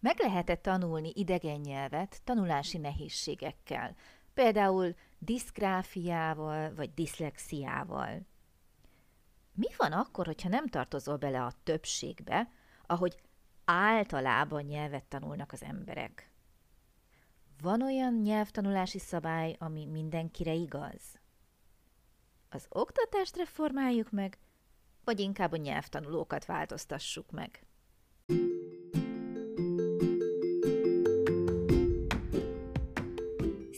Meg lehetett tanulni idegen nyelvet tanulási nehézségekkel, például diszgráfiával vagy diszlexiával. Mi van akkor, hogyha nem tartozol bele a többségbe, ahogy általában nyelvet tanulnak az emberek? Van olyan nyelvtanulási szabály, ami mindenkire igaz? Az oktatást reformáljuk meg, vagy inkább a nyelvtanulókat változtassuk meg?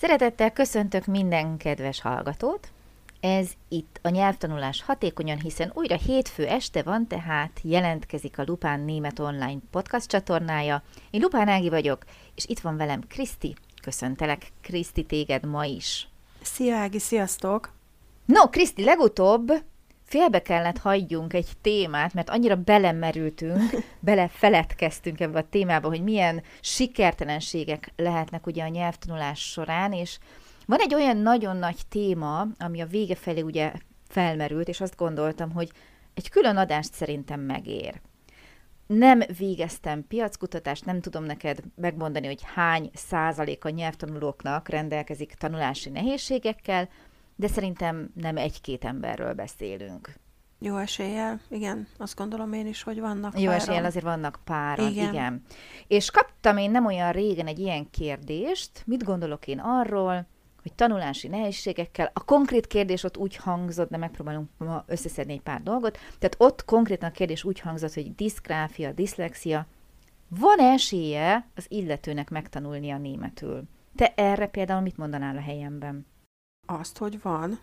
Szeretettel köszöntök minden kedves hallgatót! Ez itt a nyelvtanulás hatékonyan, hiszen újra hétfő este van, tehát jelentkezik a Lupán Német Online podcast csatornája. Én Lupán Ági vagyok, és itt van velem Kriszti. Köszöntelek, Kriszti, téged ma is. Szia Ági, sziasztok! No, Kriszti, legutóbb félbe kellett hagyjunk egy témát, mert annyira belemerültünk, belefeledkeztünk ebbe a témába, hogy milyen sikertelenségek lehetnek ugye a nyelvtanulás során, és van egy olyan nagyon nagy téma, ami a vége felé ugye felmerült, és azt gondoltam, hogy egy külön adást szerintem megér. Nem végeztem piackutatást, nem tudom neked megmondani, hogy hány százalék a nyelvtanulóknak rendelkezik tanulási nehézségekkel, de szerintem nem egy-két emberről beszélünk. Jó eséllyel, igen, azt gondolom én is, hogy vannak Jó páran. eséllyel azért vannak páran, igen. igen. És kaptam én nem olyan régen egy ilyen kérdést, mit gondolok én arról, hogy tanulási nehézségekkel, a konkrét kérdés ott úgy hangzott, de megpróbálunk ma összeszedni egy pár dolgot, tehát ott konkrétan a kérdés úgy hangzott, hogy diszgráfia, diszlexia, van esélye az illetőnek megtanulni a németül? Te erre például mit mondanál a helyemben? Azt, hogy van.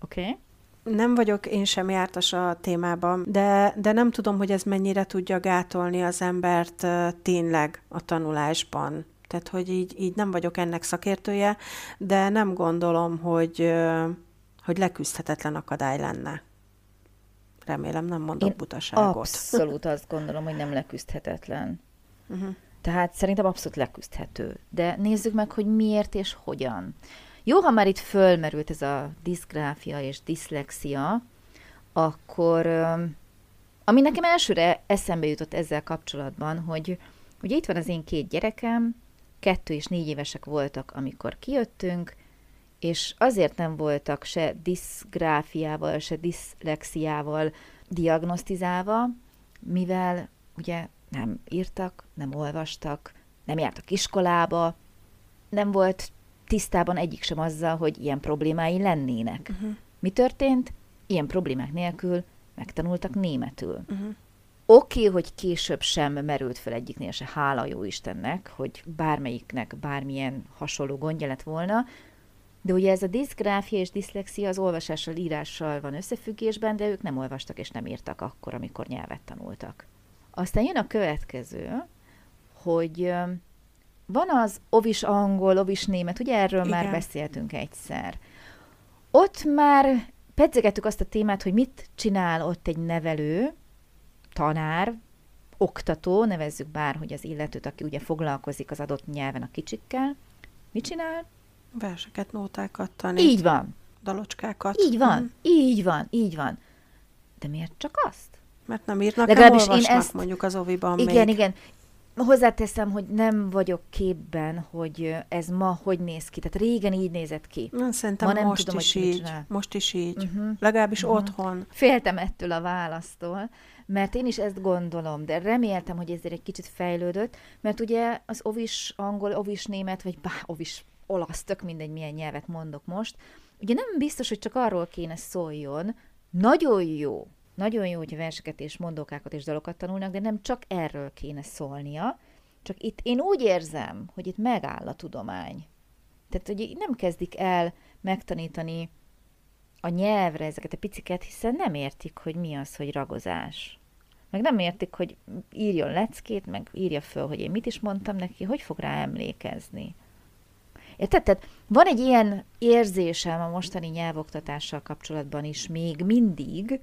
Oké. Okay. Nem vagyok én sem jártas a témában, de, de nem tudom, hogy ez mennyire tudja gátolni az embert tényleg a tanulásban. Tehát, hogy így, így nem vagyok ennek szakértője, de nem gondolom, hogy, hogy leküzdhetetlen akadály lenne. Remélem, nem mondok Én butaságot. abszolút azt gondolom, hogy nem leküzdhetetlen. Uh-huh. Tehát szerintem abszolút leküzdhető. De nézzük meg, hogy miért és hogyan. Jó, ha már itt fölmerült ez a diszgráfia és diszlexia, akkor ami nekem elsőre eszembe jutott ezzel kapcsolatban, hogy ugye itt van az én két gyerekem, kettő és négy évesek voltak, amikor kijöttünk, és azért nem voltak se diszgráfiával, se diszlexiával diagnosztizálva, mivel ugye nem írtak, nem olvastak, nem jártak iskolába, nem volt tisztában egyik sem azzal, hogy ilyen problémái lennének. Uh-huh. Mi történt? Ilyen problémák nélkül megtanultak németül. Uh-huh. Oké, okay, hogy később sem merült fel egyiknél se, hála jó Istennek, hogy bármelyiknek bármilyen hasonló gondja lett volna, de ugye ez a diszgráfia és diszlexia az olvasással, írással van összefüggésben, de ők nem olvastak és nem írtak akkor, amikor nyelvet tanultak. Aztán jön a következő, hogy van az ovis angol, ovis német, ugye erről Igen. már beszéltünk egyszer. Ott már pedzegettük azt a témát, hogy mit csinál ott egy nevelő, tanár, oktató, nevezzük bár, hogy az illetőt, aki ugye foglalkozik az adott nyelven a kicsikkel. Mit csinál? Verseket, nótákat tanít. Így van. Dalocskákat. Így van, mm. így van, így van. De miért csak azt? Mert nem írnak, Legalábbis nem olvasnak én ezt, mondjuk az oviban Igen, még. igen. Hozzáteszem, hogy nem vagyok képben, hogy ez ma hogy néz ki. Tehát régen így nézett ki. Na, szerintem ma nem most tudom, is hogy így. Most is így. Uh-huh. Legalábbis uh-huh. otthon. Féltem ettől a választól, mert én is ezt gondolom, de reméltem, hogy ezért egy kicsit fejlődött, mert ugye az ovis angol, ovis német, vagy bá, ovis olasz, tök mindegy, milyen nyelvet mondok most, ugye nem biztos, hogy csak arról kéne szóljon, nagyon jó, nagyon jó, hogy verseket és mondókákat és dalokat tanulnak, de nem csak erről kéne szólnia, csak itt én úgy érzem, hogy itt megáll a tudomány. Tehát, hogy nem kezdik el megtanítani a nyelvre ezeket a piciket, hiszen nem értik, hogy mi az, hogy ragozás. meg nem értik, hogy írjon leckét, meg írja föl, hogy én mit is mondtam neki, hogy fog rá emlékezni. Érted? Tehát van egy ilyen érzésem a mostani nyelvoktatással kapcsolatban is még mindig,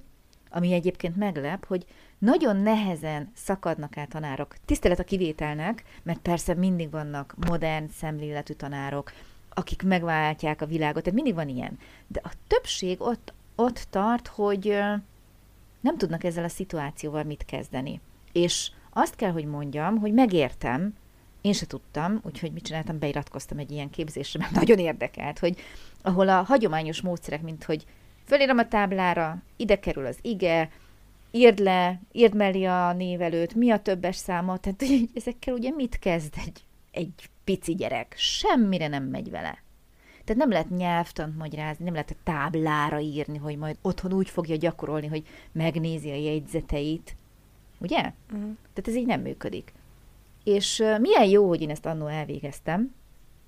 ami egyébként meglep, hogy nagyon nehezen szakadnak át tanárok. Tisztelet a kivételnek, mert persze mindig vannak modern szemléletű tanárok, akik megváltják a világot, tehát mindig van ilyen. De a többség ott, ott tart, hogy nem tudnak ezzel a szituációval mit kezdeni. És azt kell, hogy mondjam, hogy megértem, én se tudtam, úgyhogy mit csináltam, beiratkoztam egy ilyen képzésre, mert nagyon érdekelt, hogy ahol a hagyományos módszerek, mint hogy fölírom a táblára, ide kerül az ige, írd le, írd mellé a névelőt, mi a többes száma, tehát hogy ezekkel ugye mit kezd egy, egy pici gyerek? Semmire nem megy vele. Tehát nem lehet nyelvtant magyarázni, nem lehet a táblára írni, hogy majd otthon úgy fogja gyakorolni, hogy megnézi a jegyzeteit. Ugye? Uh-huh. Tehát ez így nem működik. És uh, milyen jó, hogy én ezt annó elvégeztem,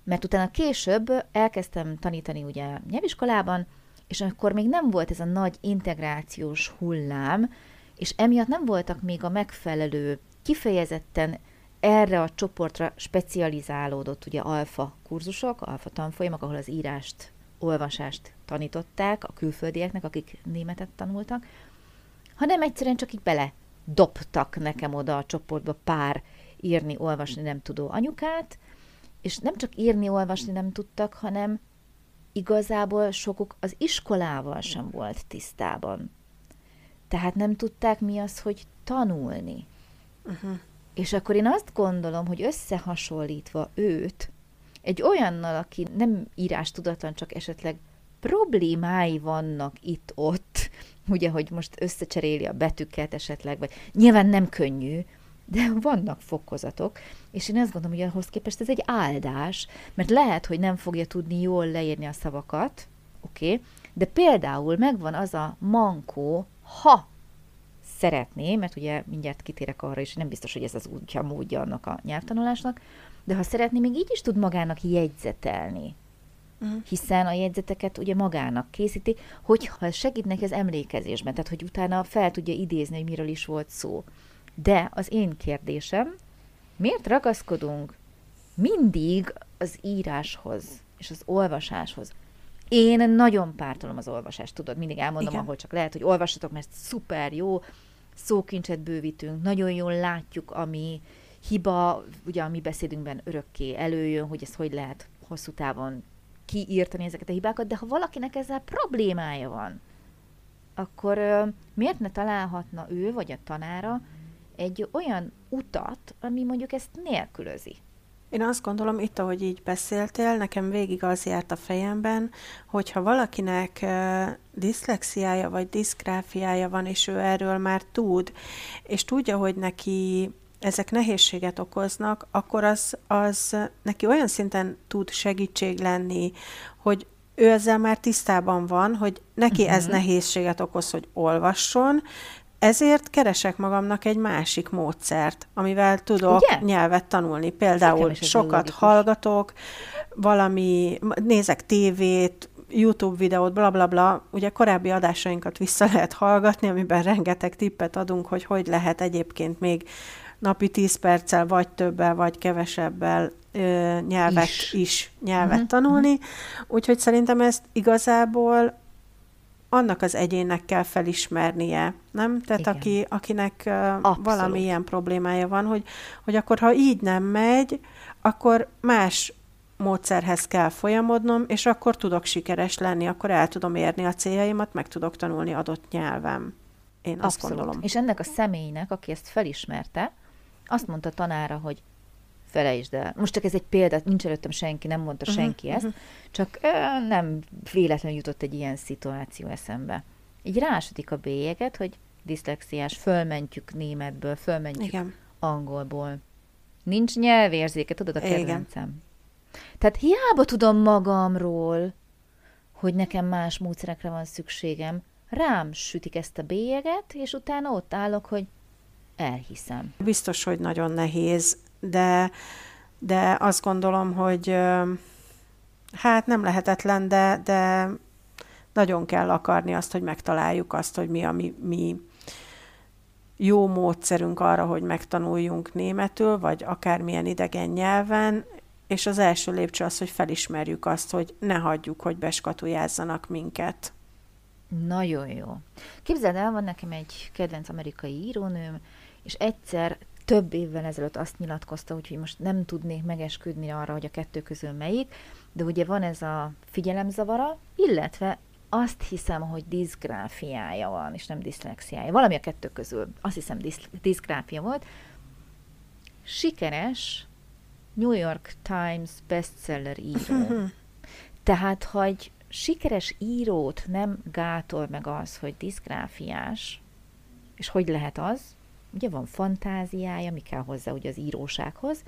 mert utána később elkezdtem tanítani ugye nyelviskolában, és akkor még nem volt ez a nagy integrációs hullám, és emiatt nem voltak még a megfelelő, kifejezetten erre a csoportra specializálódott ugye alfa kurzusok, alfa tanfolyamok, ahol az írást, olvasást tanították a külföldieknek, akik németet tanultak, hanem egyszerűen csak így bele dobtak nekem oda a csoportba pár írni, olvasni nem tudó anyukát, és nem csak írni, olvasni nem tudtak, hanem igazából sokuk az iskolával sem volt tisztában. Tehát nem tudták mi az, hogy tanulni. Uh-huh. És akkor én azt gondolom, hogy összehasonlítva őt egy olyannal, aki nem írás tudatlan, csak esetleg problémái vannak itt-ott, ugye, hogy most összecseréli a betűket esetleg, vagy nyilván nem könnyű, de vannak fokozatok, és én azt gondolom, hogy ahhoz képest ez egy áldás, mert lehet, hogy nem fogja tudni jól leírni a szavakat, oké, okay, de például megvan az a mankó, ha szeretné, mert ugye mindjárt kitérek arra is, nem biztos, hogy ez az útja, módja annak a nyelvtanulásnak, de ha szeretné, még így is tud magának jegyzetelni. Uh-huh. Hiszen a jegyzeteket ugye magának készíti, hogyha segít neki az emlékezésben, tehát hogy utána fel tudja idézni, hogy miről is volt szó. De az én kérdésem, miért ragaszkodunk mindig az íráshoz és az olvasáshoz? Én nagyon pártolom az olvasást, tudod, mindig elmondom, Igen. ahol csak lehet, hogy olvassatok, mert szuper jó, szókincset bővítünk, nagyon jól látjuk, ami hiba, ugye a mi beszédünkben örökké előjön, hogy ezt hogy lehet hosszú távon kiírtani ezeket a hibákat, de ha valakinek ezzel problémája van, akkor ö, miért ne találhatna ő vagy a tanára egy olyan utat, ami mondjuk ezt nélkülözi? Én azt gondolom, itt, ahogy így beszéltél, nekem végig az járt a fejemben, hogyha valakinek uh, diszlexiája vagy diszgráfiája van, és ő erről már tud, és tudja, hogy neki ezek nehézséget okoznak, akkor az, az neki olyan szinten tud segítség lenni, hogy ő ezzel már tisztában van, hogy neki uh-huh. ez mhm. nehézséget okoz, hogy olvasson, ezért keresek magamnak egy másik módszert, amivel tudok Ugye? nyelvet tanulni. Például sokat hallgatok, valami, nézek tévét, YouTube videót, bla bla bla. Ugye korábbi adásainkat vissza lehet hallgatni, amiben rengeteg tippet adunk, hogy hogy lehet egyébként még napi 10 perccel, vagy többel, vagy kevesebbel ö, nyelvet is, is nyelvet uh-huh, tanulni. Uh-huh. Úgyhogy szerintem ezt igazából annak az egyénnek kell felismernie, nem? Tehát aki, akinek uh, valami ilyen problémája van, hogy, hogy akkor ha így nem megy, akkor más módszerhez kell folyamodnom, és akkor tudok sikeres lenni, akkor el tudom érni a céljaimat, meg tudok tanulni adott nyelvem. Én azt Abszolút. gondolom. És ennek a személynek, aki ezt felismerte, azt mondta tanára, hogy felejtsd el. Most csak ez egy példa, nincs előttem senki, nem mondta uh-huh, senki ezt, uh-huh. csak ö, nem véletlenül jutott egy ilyen szituáció eszembe. Így rásodik a bélyeget, hogy diszlexiás, fölmentjük németből, fölmentjük Igen. angolból. Nincs nyelvérzéke, tudod a kedvencem. Tehát hiába tudom magamról, hogy nekem más módszerekre van szükségem, rám sütik ezt a bélyeget, és utána ott állok, hogy elhiszem. Biztos, hogy nagyon nehéz de, de azt gondolom, hogy hát nem lehetetlen, de, de nagyon kell akarni azt, hogy megtaláljuk azt, hogy mi a mi, mi jó módszerünk arra, hogy megtanuljunk németül, vagy akármilyen idegen nyelven, és az első lépcső az, hogy felismerjük azt, hogy ne hagyjuk, hogy beskatujázzanak minket. Nagyon jó. Képzeld el, van nekem egy kedvenc amerikai írónőm, és egyszer több évvel ezelőtt azt nyilatkozta, úgyhogy most nem tudnék megesküdni arra, hogy a kettő közül melyik, de ugye van ez a figyelemzavara, illetve azt hiszem, hogy diszgráfiája van, és nem diszlexiája. Valami a kettő közül. Azt hiszem, disz- diszgráfia volt. Sikeres New York Times bestseller író. Tehát, ha egy sikeres írót nem gátol meg az, hogy diszgráfiás, és hogy lehet az, ugye van fantáziája, mi kell hozzá ugye az írósághoz,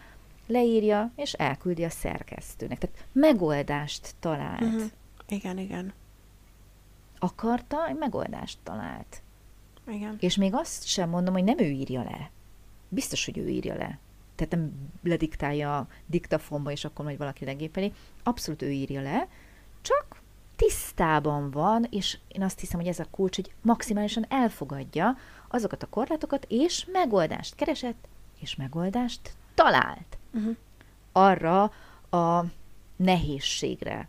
leírja, és elküldi a szerkesztőnek. Tehát megoldást talált. Uh-huh. Igen, igen. Akarta, megoldást talált. Igen. És még azt sem mondom, hogy nem ő írja le. Biztos, hogy ő írja le. Tehát nem lediktálja a diktafonba, és akkor majd valaki legépeli. Abszolút ő írja le, csak tisztában van, és én azt hiszem, hogy ez a kulcs, hogy maximálisan elfogadja azokat a korlátokat, és megoldást keresett, és megoldást talált. Uh-huh. Arra a nehézségre.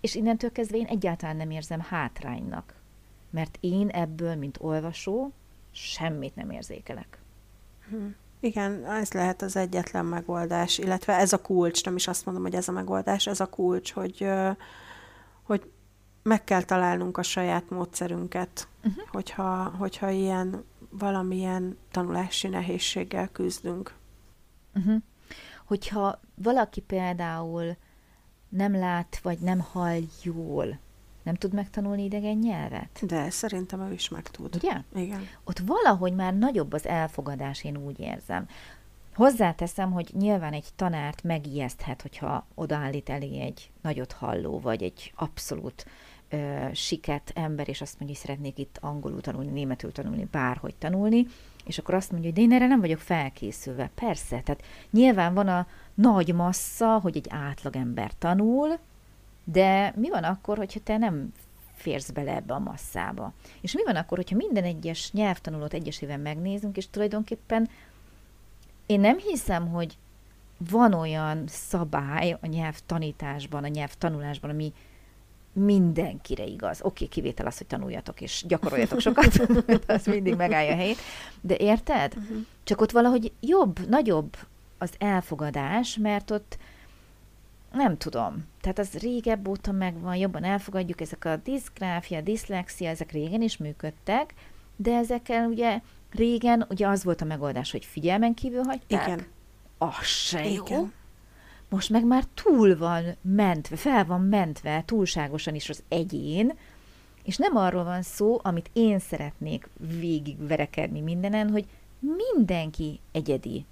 És innentől kezdve én egyáltalán nem érzem hátránynak, mert én ebből, mint olvasó, semmit nem érzékelek. Uh-huh. Igen, ez lehet az egyetlen megoldás, illetve ez a kulcs, nem is azt mondom, hogy ez a megoldás, ez a kulcs, hogy, hogy meg kell találnunk a saját módszerünket, uh-huh. hogyha, hogyha ilyen valamilyen tanulási nehézséggel küzdünk. Uh-huh. Hogyha valaki például nem lát, vagy nem hall jól, nem tud megtanulni idegen nyelvet? De szerintem ő is meg tud. Ugye? Igen. Ott valahogy már nagyobb az elfogadás, én úgy érzem. Hozzáteszem, hogy nyilván egy tanárt megijeszthet, hogyha odaállít elé egy nagyot halló, vagy egy abszolút ö, siket ember, és azt mondja, hogy szeretnék itt angolul tanulni, németül tanulni, bárhogy tanulni, és akkor azt mondja, hogy de én erre nem vagyok felkészülve. Persze, tehát nyilván van a nagy massza, hogy egy átlagember tanul, de mi van akkor, hogyha te nem férsz bele ebbe a masszába? És mi van akkor, hogyha minden egyes nyelvtanulót egyesével megnézünk, és tulajdonképpen én nem hiszem, hogy van olyan szabály a nyelvtanításban, a nyelvtanulásban, ami mindenkire igaz. Oké, okay, kivétel az, hogy tanuljatok és gyakoroljatok sokat, az mindig megállja a helyét. De érted? Uh-huh. Csak ott valahogy jobb, nagyobb az elfogadás, mert ott nem tudom. Tehát az régebb óta megvan, jobban elfogadjuk, ezek a diszgráfia, diszlexia, ezek régen is működtek, de ezekkel ugye régen ugye az volt a megoldás, hogy figyelmen kívül hagyták. Igen. Az se jó. Most meg már túl van mentve, fel van mentve túlságosan is az egyén, és nem arról van szó, amit én szeretnék végigverekedni mindenen, hogy mindenki egyedi.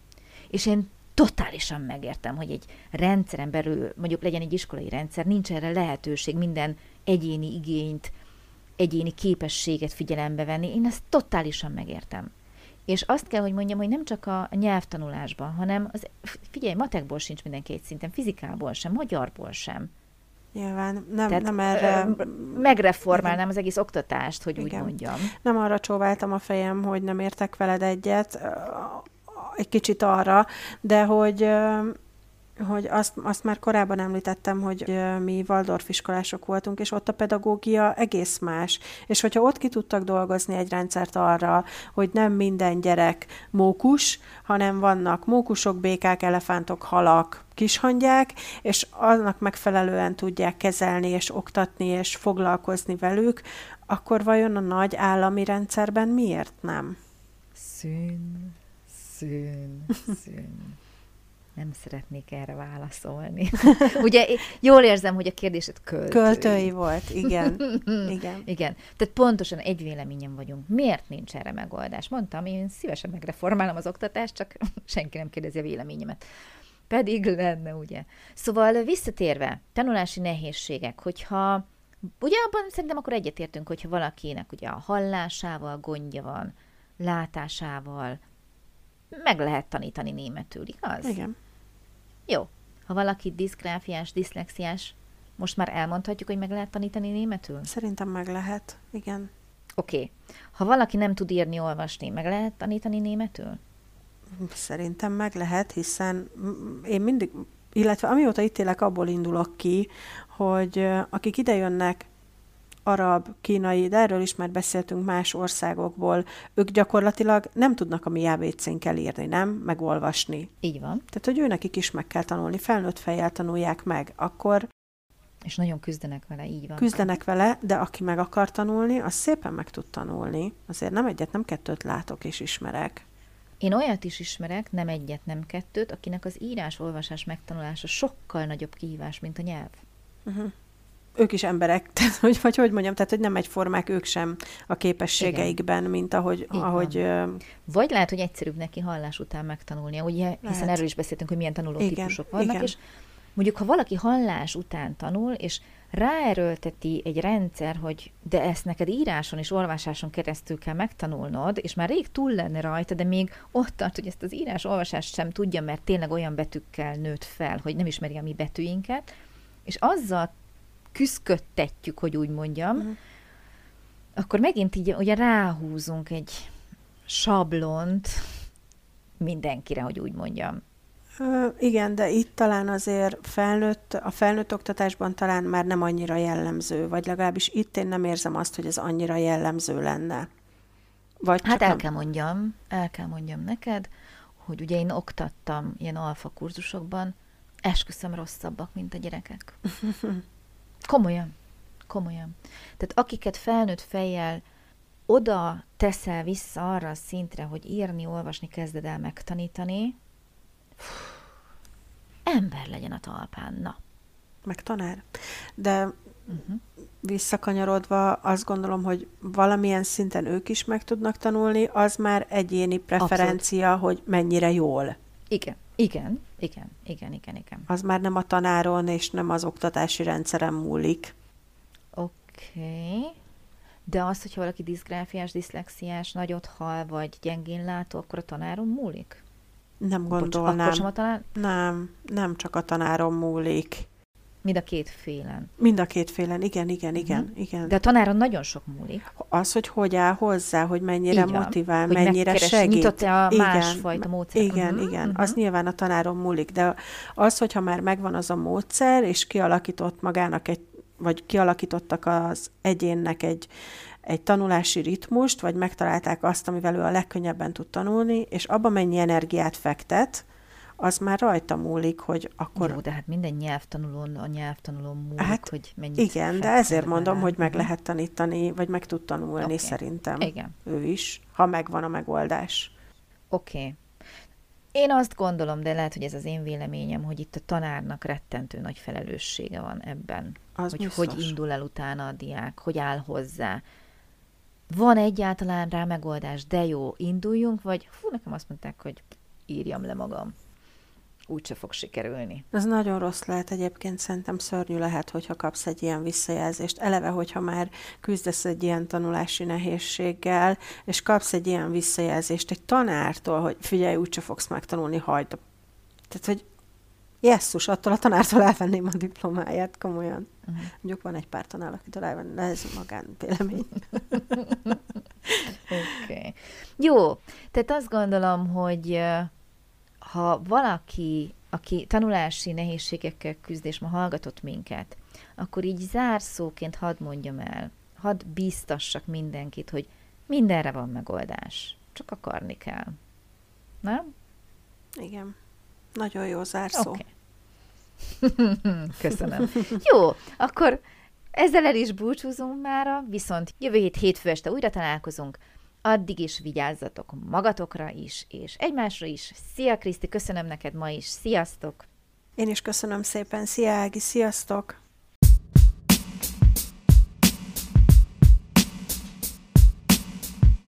És én totálisan megértem, hogy egy rendszeren belül, mondjuk legyen egy iskolai rendszer, nincs erre lehetőség minden egyéni igényt, egyéni képességet figyelembe venni. Én ezt totálisan megértem. És azt kell, hogy mondjam, hogy nem csak a nyelvtanulásban, hanem az, figyelj, matekból sincs mindenki egy szinten, fizikából sem, magyarból sem. Nyilván nem, Tehát, nem erre... Megreformálnám az egész oktatást, hogy Igen. úgy mondjam. Nem arra csóváltam a fejem, hogy nem értek veled egyet, egy kicsit arra, de hogy hogy azt, azt már korábban említettem, hogy mi Waldorf iskolások voltunk, és ott a pedagógia egész más. És hogyha ott ki tudtak dolgozni egy rendszert arra, hogy nem minden gyerek mókus, hanem vannak mókusok, békák, elefántok, halak, kishangyák, és annak megfelelően tudják kezelni, és oktatni, és foglalkozni velük, akkor vajon a nagy állami rendszerben miért nem? Szűn, szűn, szűn nem szeretnék erre válaszolni. Ugye jól érzem, hogy a kérdésed költői. Költői volt, igen. igen. igen. Tehát pontosan egy véleményen vagyunk. Miért nincs erre megoldás? Mondtam, én szívesen megreformálom az oktatást, csak senki nem kérdezi a véleményemet. Pedig lenne, ugye? Szóval visszatérve, tanulási nehézségek, hogyha Ugye abban szerintem akkor egyetértünk, hogyha valakinek ugye a hallásával gondja van, látásával, meg lehet tanítani németül, igaz? Igen. Jó. Ha valaki diszgráfiás, diszlexiás, most már elmondhatjuk, hogy meg lehet tanítani németül? Szerintem meg lehet, igen. Oké. Okay. Ha valaki nem tud írni, olvasni, meg lehet tanítani németül? Szerintem meg lehet, hiszen én mindig, illetve amióta itt élek, abból indulok ki, hogy akik idejönnek arab, kínai, de erről is már beszéltünk más országokból, ők gyakorlatilag nem tudnak a mi jávécénkkel írni, nem? Megolvasni. Így van. Tehát, hogy ő nekik is meg kell tanulni, felnőtt fejjel tanulják meg, akkor és nagyon küzdenek vele, így van. Küzdenek vele, de aki meg akar tanulni, az szépen meg tud tanulni. Azért nem egyet, nem kettőt látok és ismerek. Én olyat is ismerek, nem egyet, nem kettőt, akinek az írás-olvasás megtanulása sokkal nagyobb kihívás, mint a nyelv. Uh-huh. Ők is emberek, tehát, hogy, vagy hogy mondjam, tehát hogy nem egyformák ők sem a képességeikben, Igen. mint ahogy... ahogy vagy lehet, hogy egyszerűbb neki hallás után megtanulnia, ugye, lehet. hiszen erről is beszéltünk, hogy milyen tanuló Igen. típusok vannak, Igen. és mondjuk, ha valaki hallás után tanul, és ráerőlteti egy rendszer, hogy de ezt neked íráson és olvasáson keresztül kell megtanulnod, és már rég túl lenne rajta, de még ott tart, hogy ezt az írás-olvasást sem tudja, mert tényleg olyan betűkkel nőtt fel, hogy nem ismeri a mi betűinket, és azzal küzdködtetjük, hogy úgy mondjam, uh-huh. akkor megint így ugye ráhúzunk egy sablont mindenkire, hogy úgy mondjam. Igen, de itt talán azért felnőtt, a felnőtt oktatásban talán már nem annyira jellemző, vagy legalábbis itt én nem érzem azt, hogy ez annyira jellemző lenne. Vagy hát el nem... kell mondjam, el kell mondjam neked, hogy ugye én oktattam ilyen alfa kurzusokban, esküszöm rosszabbak, mint a gyerekek. Komolyan, komolyan. Tehát akiket felnőtt fejjel oda teszel vissza arra a szintre, hogy írni, olvasni kezded el megtanítani, ember legyen a talpán, na. Meg tanár. De uh-huh. visszakanyarodva azt gondolom, hogy valamilyen szinten ők is meg tudnak tanulni, az már egyéni preferencia, Abszolút. hogy mennyire jól. Igen, igen, igen, igen, igen, igen. Az már nem a tanáron és nem az oktatási rendszeren múlik. Oké. Okay. De az, hogyha valaki diszgráfiás, diszlexiás, nagyot hal, vagy gyengén látó, akkor a tanáron múlik? Nem gondolnám. Bocs, a tanár... Nem, nem csak a tanárom múlik. Mind a két félen. Mind a két félen, igen, igen, igen, uh-huh. igen. De a tanáron nagyon sok múlik. Az, hogy hogy áll hozzá, hogy mennyire Így motivál, hogy mennyire segít. Nyitott-e a igen, másfajta módszer. Igen, uh-huh. igen, uh-huh. az nyilván a tanáron múlik, de az, hogyha már megvan az a módszer, és kialakított magának egy, vagy kialakítottak az egyénnek egy, egy tanulási ritmust, vagy megtalálták azt, amivel ő a legkönnyebben tud tanulni, és abba mennyi energiát fektet, az már rajta múlik, hogy akkor... Jó, de hát minden nyelvtanulón a nyelvtanulón múlik, hát, hogy mennyit Igen, de ezért mondom, rá. hogy meg lehet tanítani, vagy meg tud tanulni okay. szerintem. Igen. Ő is, ha megvan a megoldás. Oké. Okay. Én azt gondolom, de lehet, hogy ez az én véleményem, hogy itt a tanárnak rettentő nagy felelőssége van ebben. Az hogy biztos. hogy indul el utána a diák, hogy áll hozzá, van egyáltalán rá megoldás, de jó, induljunk, vagy fú, nekem azt mondták, hogy írjam le magam. Úgyse fog sikerülni. Ez nagyon rossz lehet egyébként, szerintem szörnyű lehet, hogyha kapsz egy ilyen visszajelzést. Eleve, hogyha már küzdesz egy ilyen tanulási nehézséggel, és kapsz egy ilyen visszajelzést egy tanártól, hogy figyelj, úgyse fogsz megtanulni, hagyd. Tehát, hogy jesszus, attól a tanártól elvenném a diplomáját, komolyan. Uh-huh. Mondjuk van egy pár tanár, akitől elvenni, de ez magán vélemény. Oké. okay. Jó, tehát azt gondolom, hogy ha valaki, aki tanulási nehézségekkel küzd, és ma hallgatott minket, akkor így zárszóként hadd mondjam el, hadd bíztassak mindenkit, hogy mindenre van megoldás. Csak akarni kell. Nem? Igen. Nagyon jó zárszó. Okay. Köszönöm. Jó, akkor ezzel el is búcsúzunk mára, viszont jövő hét hétfő este újra találkozunk. Addig is vigyázzatok magatokra is, és egymásra is. Szia Kriszti, köszönöm neked ma is. Sziasztok! Én is köszönöm szépen. Szia Ági, sziasztok!